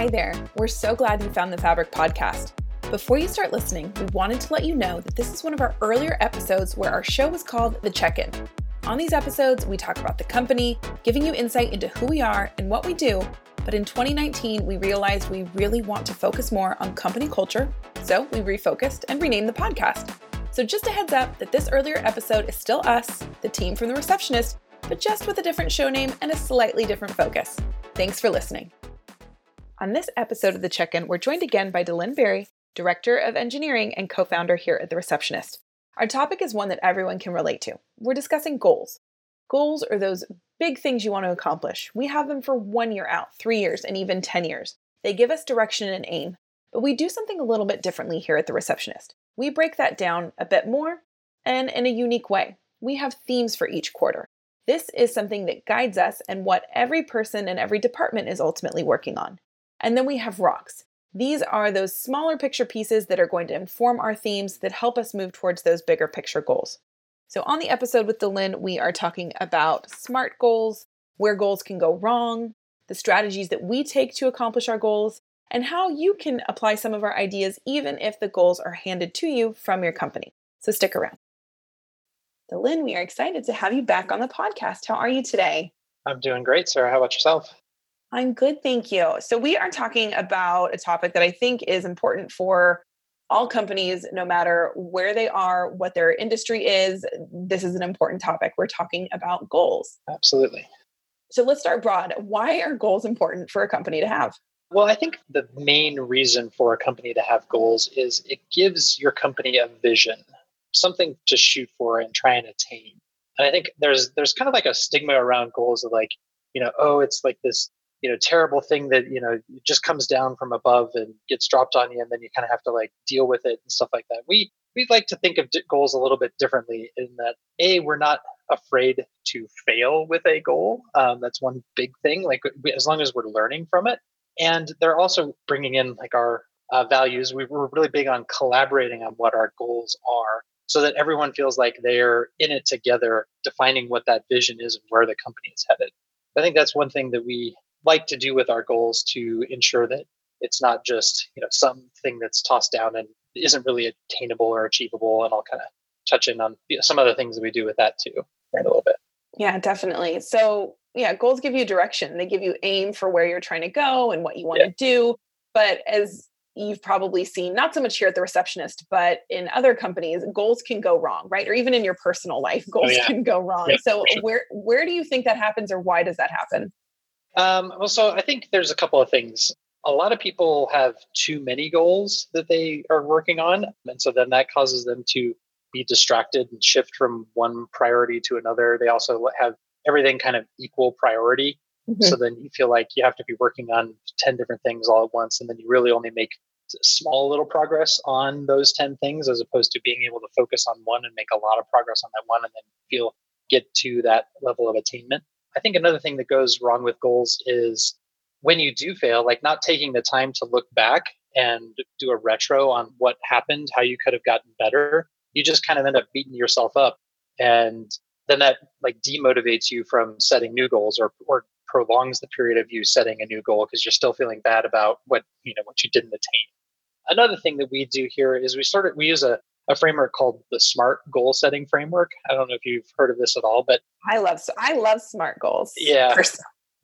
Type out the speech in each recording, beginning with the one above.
Hi there. We're so glad you found the Fabric podcast. Before you start listening, we wanted to let you know that this is one of our earlier episodes where our show was called The Check In. On these episodes, we talk about the company, giving you insight into who we are and what we do. But in 2019, we realized we really want to focus more on company culture, so we refocused and renamed the podcast. So, just a heads up that this earlier episode is still us, the team from The Receptionist, but just with a different show name and a slightly different focus. Thanks for listening. On this episode of The Check In, we're joined again by Delynn Berry, Director of Engineering and co founder here at The Receptionist. Our topic is one that everyone can relate to. We're discussing goals. Goals are those big things you want to accomplish. We have them for one year out, three years, and even 10 years. They give us direction and aim, but we do something a little bit differently here at The Receptionist. We break that down a bit more and in a unique way. We have themes for each quarter. This is something that guides us and what every person and every department is ultimately working on. And then we have rocks. These are those smaller picture pieces that are going to inform our themes that help us move towards those bigger picture goals. So, on the episode with Delynn, we are talking about SMART goals, where goals can go wrong, the strategies that we take to accomplish our goals, and how you can apply some of our ideas even if the goals are handed to you from your company. So, stick around. Delynn, we are excited to have you back on the podcast. How are you today? I'm doing great, Sarah. How about yourself? I'm good, thank you. So, we are talking about a topic that I think is important for all companies, no matter where they are, what their industry is. This is an important topic. We're talking about goals. Absolutely. So, let's start broad. Why are goals important for a company to have? Well, I think the main reason for a company to have goals is it gives your company a vision, something to shoot for and try and attain. And I think there's there's kind of like a stigma around goals of like, you know, oh, it's like this you know terrible thing that you know just comes down from above and gets dropped on you and then you kind of have to like deal with it and stuff like that. We we like to think of goals a little bit differently in that a we're not afraid to fail with a goal. Um, that's one big thing like as long as we're learning from it. And they're also bringing in like our uh, values. We, we're really big on collaborating on what our goals are so that everyone feels like they're in it together defining what that vision is and where the company is headed. I think that's one thing that we like to do with our goals to ensure that it's not just you know something that's tossed down and isn't really attainable or achievable and i'll kind of touch in on some other things that we do with that too right a little bit. Yeah definitely. So yeah goals give you direction. They give you aim for where you're trying to go and what you want yeah. to do. But as you've probably seen not so much here at the receptionist but in other companies goals can go wrong right? Or even in your personal life oh, goals oh, yeah. can go wrong. Yeah, so sure. where where do you think that happens or why does that happen um, well, so I think there's a couple of things. A lot of people have too many goals that they are working on. And so then that causes them to be distracted and shift from one priority to another. They also have everything kind of equal priority. Mm-hmm. So then you feel like you have to be working on 10 different things all at once. And then you really only make small little progress on those 10 things as opposed to being able to focus on one and make a lot of progress on that one and then feel get to that level of attainment. I think another thing that goes wrong with goals is when you do fail, like not taking the time to look back and do a retro on what happened, how you could have gotten better, you just kind of end up beating yourself up. And then that like demotivates you from setting new goals or, or prolongs the period of you setting a new goal because you're still feeling bad about what you know what you didn't attain. Another thing that we do here is we started we use a a framework called the SMART goal setting framework. I don't know if you've heard of this at all, but I love I love SMART goals. Yeah.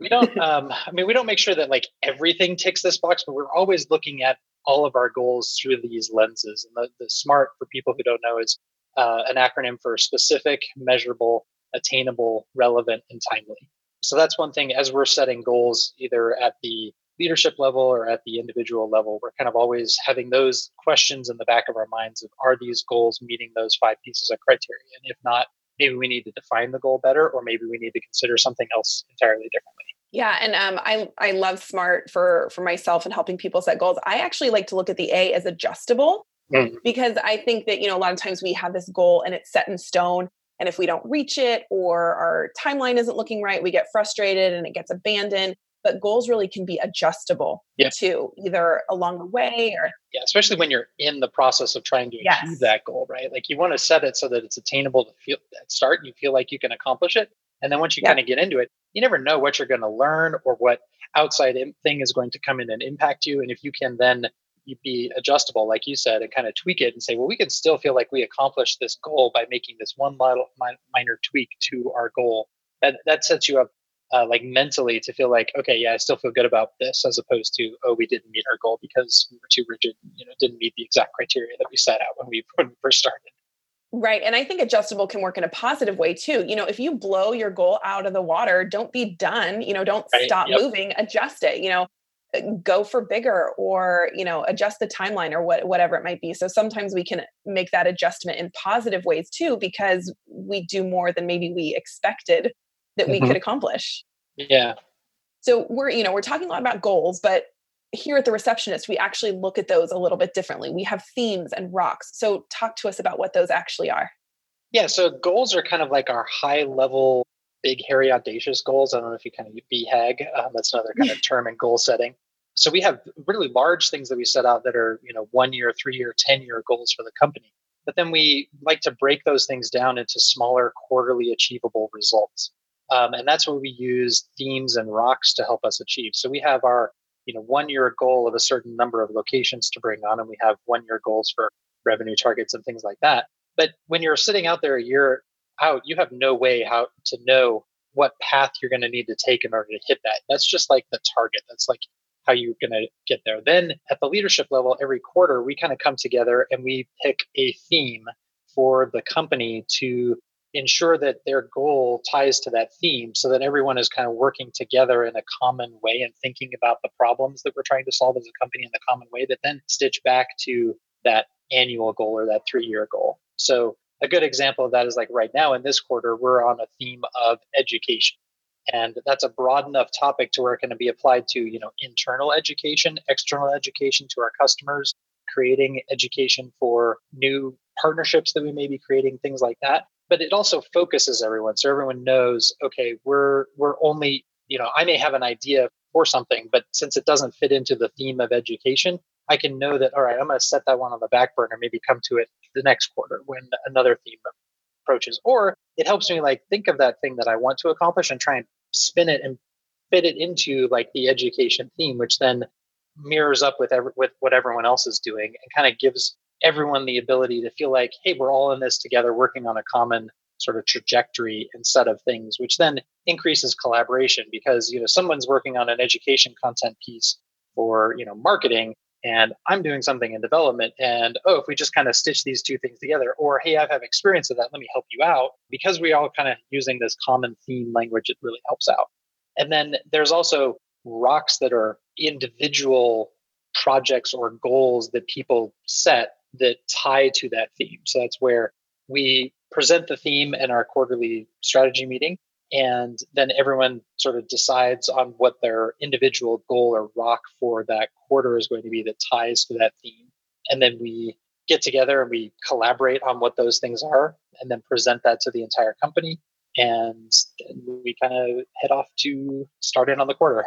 we don't um, I mean we don't make sure that like everything ticks this box, but we're always looking at all of our goals through these lenses. And the, the SMART for people who don't know is uh, an acronym for specific, measurable, attainable, relevant, and timely. So that's one thing as we're setting goals either at the leadership level or at the individual level, we're kind of always having those questions in the back of our minds of are these goals meeting those five pieces of criteria? And if not, maybe we need to define the goal better, or maybe we need to consider something else entirely differently. Yeah, and um, I I love smart for for myself and helping people set goals. I actually like to look at the A as adjustable mm-hmm. because I think that you know a lot of times we have this goal and it's set in stone, and if we don't reach it or our timeline isn't looking right, we get frustrated and it gets abandoned but goals really can be adjustable yeah. too, either along the way or yeah, especially when you're in the process of trying to yes. achieve that goal, right? Like you want to set it so that it's attainable to feel at start. You feel like you can accomplish it, And then once you yeah. kind of get into it, you never know what you're going to learn or what outside thing is going to come in and impact you. And if you can then you be adjustable, like you said, and kind of tweak it and say, well, we can still feel like we accomplished this goal by making this one little minor tweak to our goal. That that sets you up uh, like mentally to feel like, okay, yeah, I still feel good about this, as opposed to, oh, we didn't meet our goal because we were too rigid, you know, didn't meet the exact criteria that we set out when we when we first started. Right. And I think adjustable can work in a positive way too. You know, if you blow your goal out of the water, don't be done. You know, don't right. stop yep. moving, adjust it. You know, uh, go for bigger or you know adjust the timeline or what, whatever it might be so sometimes we can make that adjustment in positive ways too because we do more than maybe we expected that we mm-hmm. could accomplish yeah so we're you know we're talking a lot about goals but here at the receptionist we actually look at those a little bit differently we have themes and rocks so talk to us about what those actually are yeah so goals are kind of like our high level big, hairy, audacious goals. I don't know if you kind of BHAG. Um, that's another kind of term in goal setting. So we have really large things that we set out that are, you know, one year, three year, 10 year goals for the company. But then we like to break those things down into smaller quarterly achievable results. Um, and that's where we use themes and rocks to help us achieve. So we have our, you know, one year goal of a certain number of locations to bring on, and we have one year goals for revenue targets and things like that. But when you're sitting out there a year out, you have no way how to know what path you're going to need to take in order to hit that. That's just like the target. That's like how you're going to get there. Then at the leadership level, every quarter, we kind of come together and we pick a theme for the company to ensure that their goal ties to that theme so that everyone is kind of working together in a common way and thinking about the problems that we're trying to solve as a company in the common way that then stitch back to that annual goal or that three year goal. So a good example of that is like right now in this quarter, we're on a theme of education. And that's a broad enough topic to where it can be applied to, you know, internal education, external education to our customers, creating education for new partnerships that we may be creating, things like that. But it also focuses everyone. So everyone knows, okay, we're we're only, you know, I may have an idea for something, but since it doesn't fit into the theme of education, I can know that, all right, I'm going to set that one on the back burner, maybe come to it the next quarter when another theme approaches. Or it helps me like think of that thing that I want to accomplish and try and spin it and fit it into like the education theme, which then mirrors up with every, with what everyone else is doing and kind of gives everyone the ability to feel like, hey, we're all in this together, working on a common sort of trajectory and set of things, which then increases collaboration because you know someone's working on an education content piece for you know marketing and I'm doing something in development. And oh, if we just kind of stitch these two things together, or hey, I have experience of that, let me help you out. Because we all kind of using this common theme language, it really helps out. And then there's also rocks that are individual projects or goals that people set that tie to that theme. So that's where we present the theme in our quarterly strategy meeting and then everyone sort of decides on what their individual goal or rock for that quarter is going to be that ties to that theme. And then we get together and we collaborate on what those things are and then present that to the entire company. And then we kind of head off to start in on the quarter.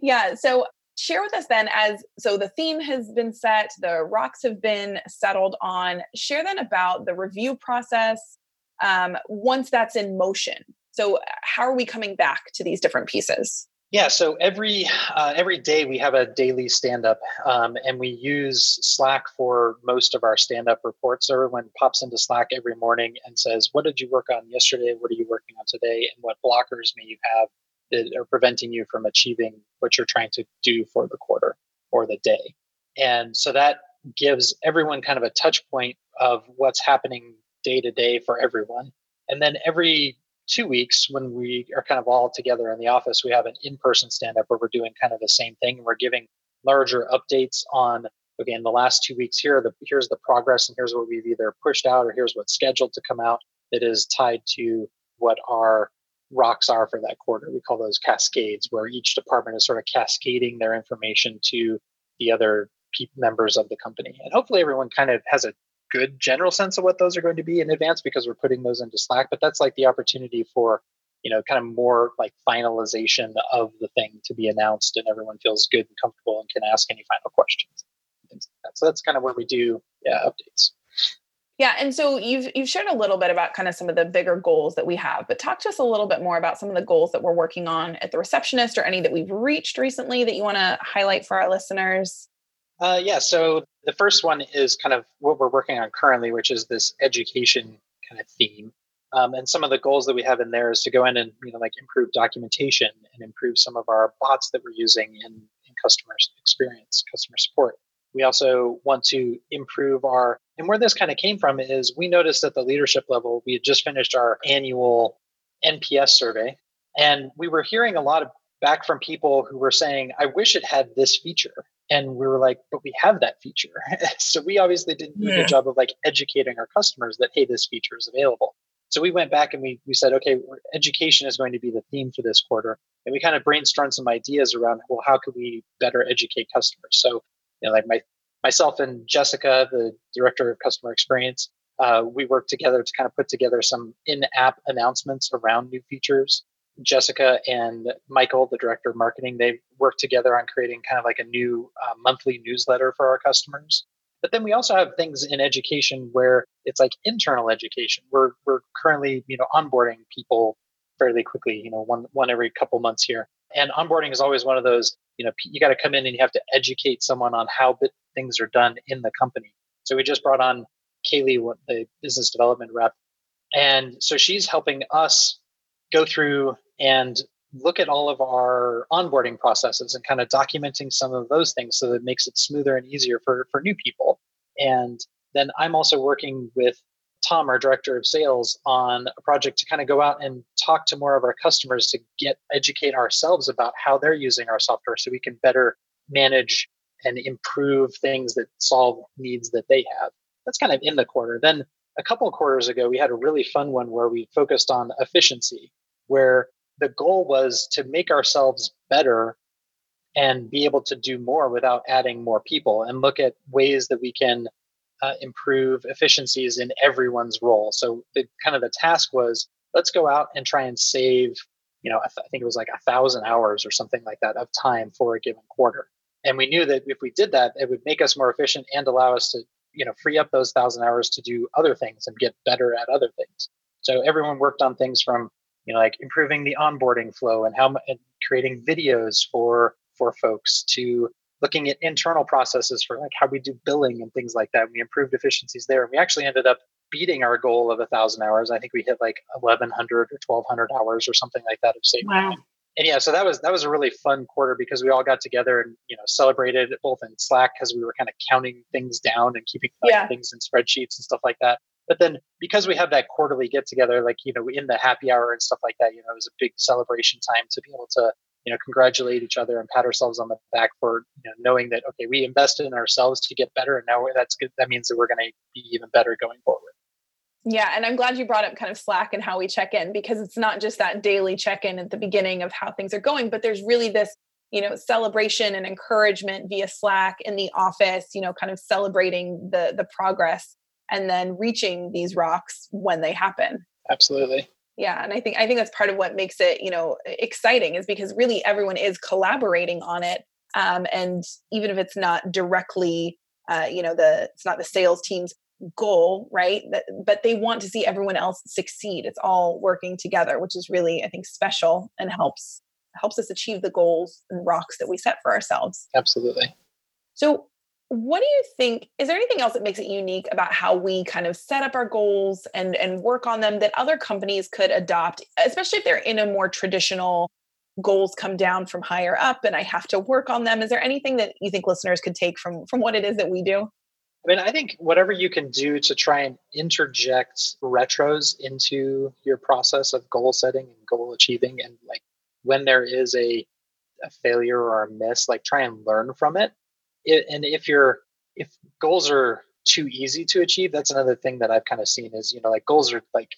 Yeah so share with us then as so the theme has been set the rocks have been settled on share then about the review process um, once that's in motion so, how are we coming back to these different pieces? Yeah, so every uh, every day we have a daily stand up, um, and we use Slack for most of our stand up reports. So everyone pops into Slack every morning and says, "What did you work on yesterday? What are you working on today? And what blockers may you have that are preventing you from achieving what you're trying to do for the quarter or the day?" And so that gives everyone kind of a touch point of what's happening day to day for everyone. And then every two weeks when we are kind of all together in the office we have an in-person stand-up where we're doing kind of the same thing and we're giving larger updates on again the last two weeks here the here's the progress and here's what we've either pushed out or here's what's scheduled to come out that is tied to what our rocks are for that quarter we call those cascades where each department is sort of cascading their information to the other members of the company and hopefully everyone kind of has a good general sense of what those are going to be in advance because we're putting those into Slack. But that's like the opportunity for, you know, kind of more like finalization of the thing to be announced and everyone feels good and comfortable and can ask any final questions. Like that. So that's kind of where we do yeah, updates. Yeah, and so you've you've shared a little bit about kind of some of the bigger goals that we have, but talk to us a little bit more about some of the goals that we're working on at the receptionist or any that we've reached recently that you want to highlight for our listeners. Uh, yeah, so the first one is kind of what we're working on currently, which is this education kind of theme. Um, and some of the goals that we have in there is to go in and you know like improve documentation and improve some of our bots that we're using in, in customer experience, customer support. We also want to improve our, and where this kind of came from is we noticed at the leadership level, we had just finished our annual NPS survey, and we were hearing a lot of back from people who were saying, I wish it had this feature. And we were like, but we have that feature. so we obviously didn't do yeah. a good job of like educating our customers that, hey, this feature is available. So we went back and we, we said, okay, education is going to be the theme for this quarter. And we kind of brainstormed some ideas around, well, how could we better educate customers? So you know, like my myself and Jessica, the director of customer experience, uh, we worked together to kind of put together some in-app announcements around new features. Jessica and Michael, the director of marketing, they worked together on creating kind of like a new uh, monthly newsletter for our customers. But then we also have things in education where it's like internal education. We're we're currently you know onboarding people fairly quickly, you know, one one every couple months here. And onboarding is always one of those you know you got to come in and you have to educate someone on how things are done in the company. So we just brought on kaylee the business development rep and so she's helping us go through and look at all of our onboarding processes and kind of documenting some of those things so that it makes it smoother and easier for for new people. And then i'm also working with Tom, our director of sales, on a project to kind of go out and talk to more of our customers to get educate ourselves about how they're using our software so we can better manage and improve things that solve needs that they have. That's kind of in the quarter. Then a couple quarters ago, we had a really fun one where we focused on efficiency, where the goal was to make ourselves better and be able to do more without adding more people and look at ways that we can uh, improve efficiencies in everyone's role. So the kind of the task was let's go out and try and save, you know, I, th- I think it was like a thousand hours or something like that of time for a given quarter. And we knew that if we did that, it would make us more efficient and allow us to, you know, free up those thousand hours to do other things and get better at other things. So everyone worked on things from, you know, like improving the onboarding flow and how and creating videos for for folks to looking at internal processes for like how we do billing and things like that. We improved efficiencies there. And we actually ended up beating our goal of a thousand hours. I think we hit like 1100 or 1200 hours or something like that of saving. Wow. And yeah, so that was that was a really fun quarter because we all got together and you know celebrated both in Slack because we were kind of counting things down and keeping yeah. things in spreadsheets and stuff like that. But then because we have that quarterly get together, like you know in the happy hour and stuff like that, you know it was a big celebration time to be able to you know congratulate each other and pat ourselves on the back for you know knowing that okay we invested in ourselves to get better and now that's good that means that we're going to be even better going forward. Yeah and i'm glad you brought up kind of slack and how we check in because it's not just that daily check in at the beginning of how things are going but there's really this you know celebration and encouragement via slack in the office you know kind of celebrating the the progress and then reaching these rocks when they happen. Absolutely yeah and i think i think that's part of what makes it you know exciting is because really everyone is collaborating on it um, and even if it's not directly uh, you know the it's not the sales team's goal right that, but they want to see everyone else succeed. It's all working together which is really i think special and helps helps us achieve the goals and rocks that we set for ourselves. Absolutely. So what do you think is there anything else that makes it unique about how we kind of set up our goals and and work on them that other companies could adopt especially if they're in a more traditional goals come down from higher up and i have to work on them? Is there anything that you think listeners could take from from what it is that we do? I mean i think whatever you can do to try and interject retros into your process of goal setting and goal achieving and like when there is a a failure or a miss like try and learn from it it, and if you're if goals are too easy to achieve, that's another thing that I've kind of seen is you know like goals are like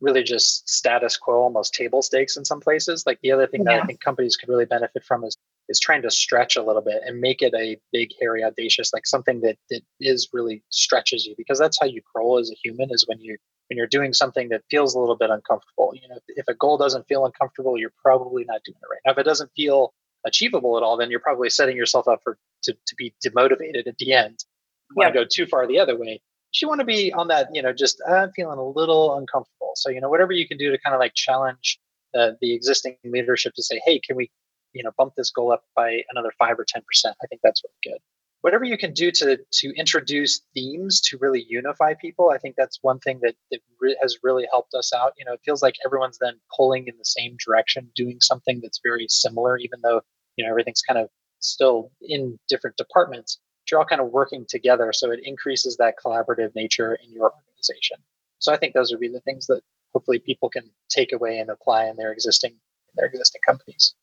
really just status quo, almost table stakes in some places. Like the other thing yeah. that I think companies could really benefit from is is trying to stretch a little bit and make it a big, hairy, audacious, like something that that is really stretches you because that's how you grow as a human is when you when you're doing something that feels a little bit uncomfortable. You know, if a goal doesn't feel uncomfortable, you're probably not doing it right. Now, if it doesn't feel achievable at all, then you're probably setting yourself up for to, to be demotivated at the end. You want to go too far the other way. you want to be on that, you know, just uh, feeling a little uncomfortable. So, you know, whatever you can do to kind of like challenge the, the existing leadership to say, hey, can we, you know, bump this goal up by another five or 10%? I think that's really good. Whatever you can do to to introduce themes to really unify people, I think that's one thing that, that re- has really helped us out. You know, it feels like everyone's then pulling in the same direction, doing something that's very similar, even though, you know, everything's kind of still in different departments you're all kind of working together. So it increases that collaborative nature in your organization. So I think those would be the things that hopefully people can take away and apply in their existing in their existing companies.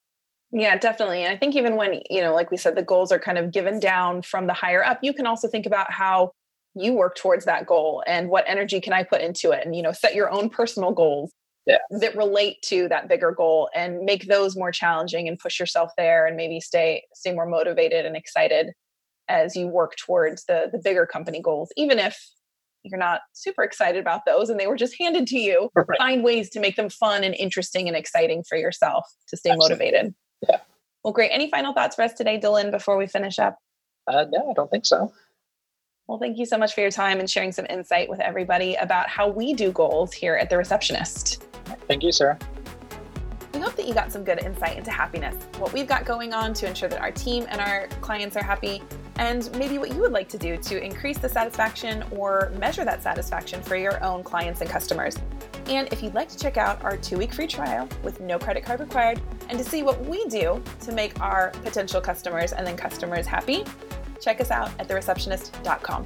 Yeah, definitely. And I think even when, you know, like we said, the goals are kind of given down from the higher up, you can also think about how you work towards that goal and what energy can I put into it and, you know, set your own personal goals yeah. that relate to that bigger goal and make those more challenging and push yourself there and maybe stay stay more motivated and excited as you work towards the the bigger company goals even if you're not super excited about those and they were just handed to you right. find ways to make them fun and interesting and exciting for yourself to stay Absolutely. motivated yeah well great any final thoughts for us today Delynn before we finish up uh, no i don't think so well thank you so much for your time and sharing some insight with everybody about how we do goals here at the receptionist thank you sarah we hope that you got some good insight into happiness, what we've got going on to ensure that our team and our clients are happy, and maybe what you would like to do to increase the satisfaction or measure that satisfaction for your own clients and customers. And if you'd like to check out our two week free trial with no credit card required and to see what we do to make our potential customers and then customers happy, check us out at thereceptionist.com.